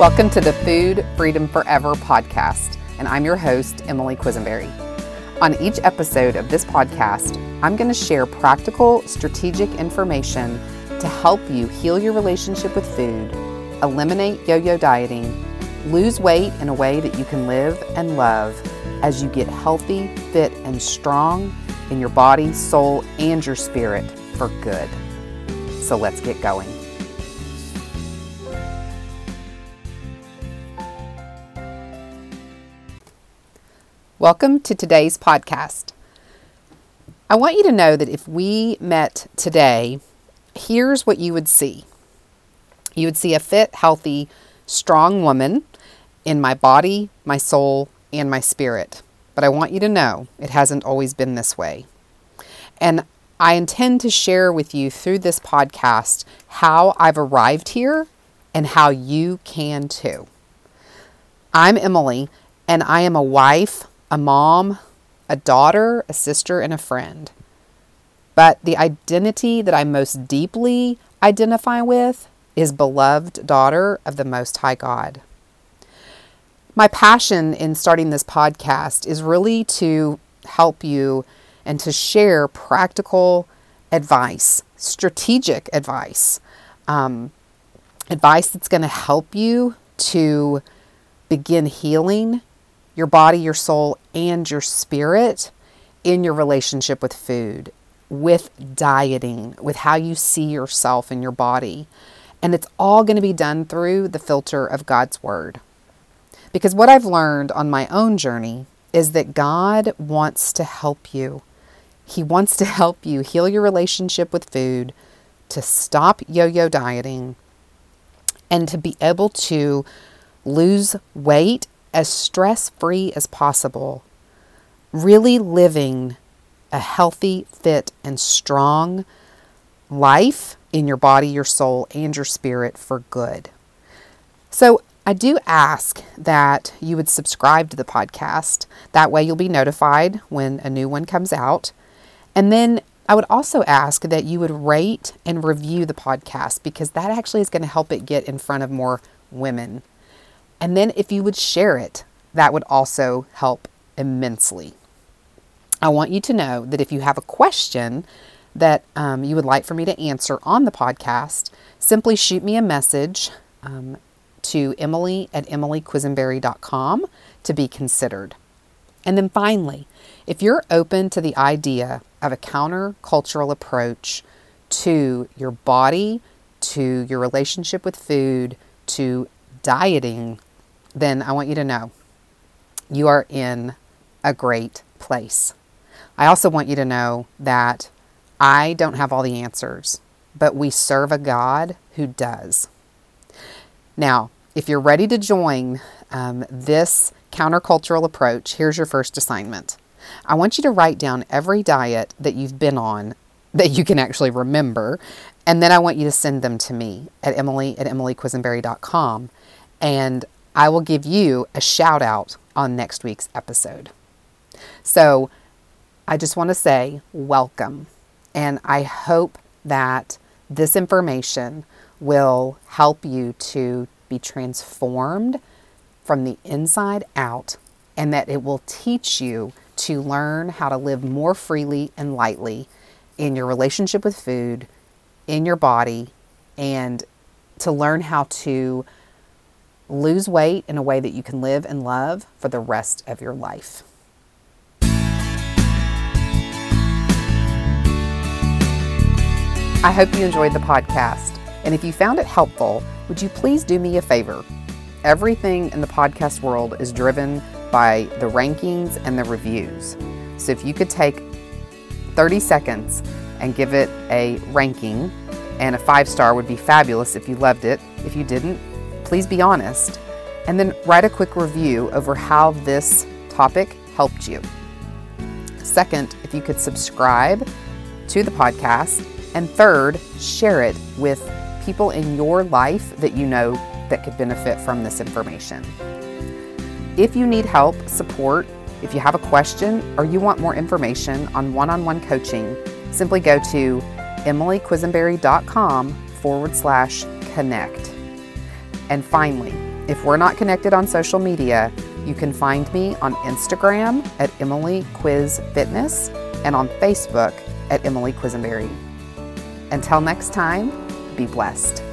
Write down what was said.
Welcome to the Food Freedom Forever podcast, and I'm your host, Emily Quisenberry. On each episode of this podcast, I'm going to share practical, strategic information to help you heal your relationship with food, eliminate yo yo dieting, lose weight in a way that you can live and love as you get healthy, fit, and strong in your body, soul, and your spirit for good. So let's get going. Welcome to today's podcast. I want you to know that if we met today, here's what you would see you would see a fit, healthy, strong woman in my body, my soul, and my spirit. But I want you to know it hasn't always been this way. And I intend to share with you through this podcast how I've arrived here and how you can too. I'm Emily, and I am a wife, a mom, a daughter, a sister, and a friend. But the identity that I most deeply identify with is beloved daughter of the Most High God. My passion in starting this podcast is really to help you and to share practical advice, strategic advice, um, advice that's going to help you to begin healing your body, your soul, and your spirit in your relationship with food, with dieting, with how you see yourself and your body. And it's all going to be done through the filter of God's Word. Because what I've learned on my own journey is that God wants to help you. He wants to help you heal your relationship with food, to stop yo yo dieting, and to be able to lose weight as stress free as possible, really living a healthy, fit, and strong life in your body, your soul, and your spirit for good. So, I do ask that you would subscribe to the podcast. That way, you'll be notified when a new one comes out. And then I would also ask that you would rate and review the podcast because that actually is going to help it get in front of more women. And then if you would share it, that would also help immensely. I want you to know that if you have a question that um, you would like for me to answer on the podcast, simply shoot me a message um, to emily at emilyquisenberry.com to be considered. And then finally, if you're open to the idea of a countercultural approach to your body, to your relationship with food, to dieting, then I want you to know you are in a great place. I also want you to know that I don't have all the answers, but we serve a God who does. Now, if you're ready to join um, this countercultural approach, here's your first assignment. I want you to write down every diet that you've been on that you can actually remember, and then I want you to send them to me at emily at emilyquisenberry.com, and I will give you a shout out on next week's episode. So I just want to say welcome, and I hope that this information will help you to be transformed from the inside out and that it will teach you to learn how to live more freely and lightly in your relationship with food, in your body, and to learn how to lose weight in a way that you can live and love for the rest of your life. I hope you enjoyed the podcast. And if you found it helpful, would you please do me a favor? Everything in the podcast world is driven by the rankings and the reviews. So if you could take 30 seconds and give it a ranking, and a five star would be fabulous if you loved it. If you didn't, please be honest, and then write a quick review over how this topic helped you. Second, if you could subscribe to the podcast. And third, share it with people in your life that you know that could benefit from this information. If you need help, support, if you have a question, or you want more information on one on one coaching, simply go to emilyquisenberry.com forward slash connect. And finally, If we're not connected on social media, you can find me on Instagram at Emily Quiz Fitness and on Facebook at Emily Quisenberry. Until next time, be blessed.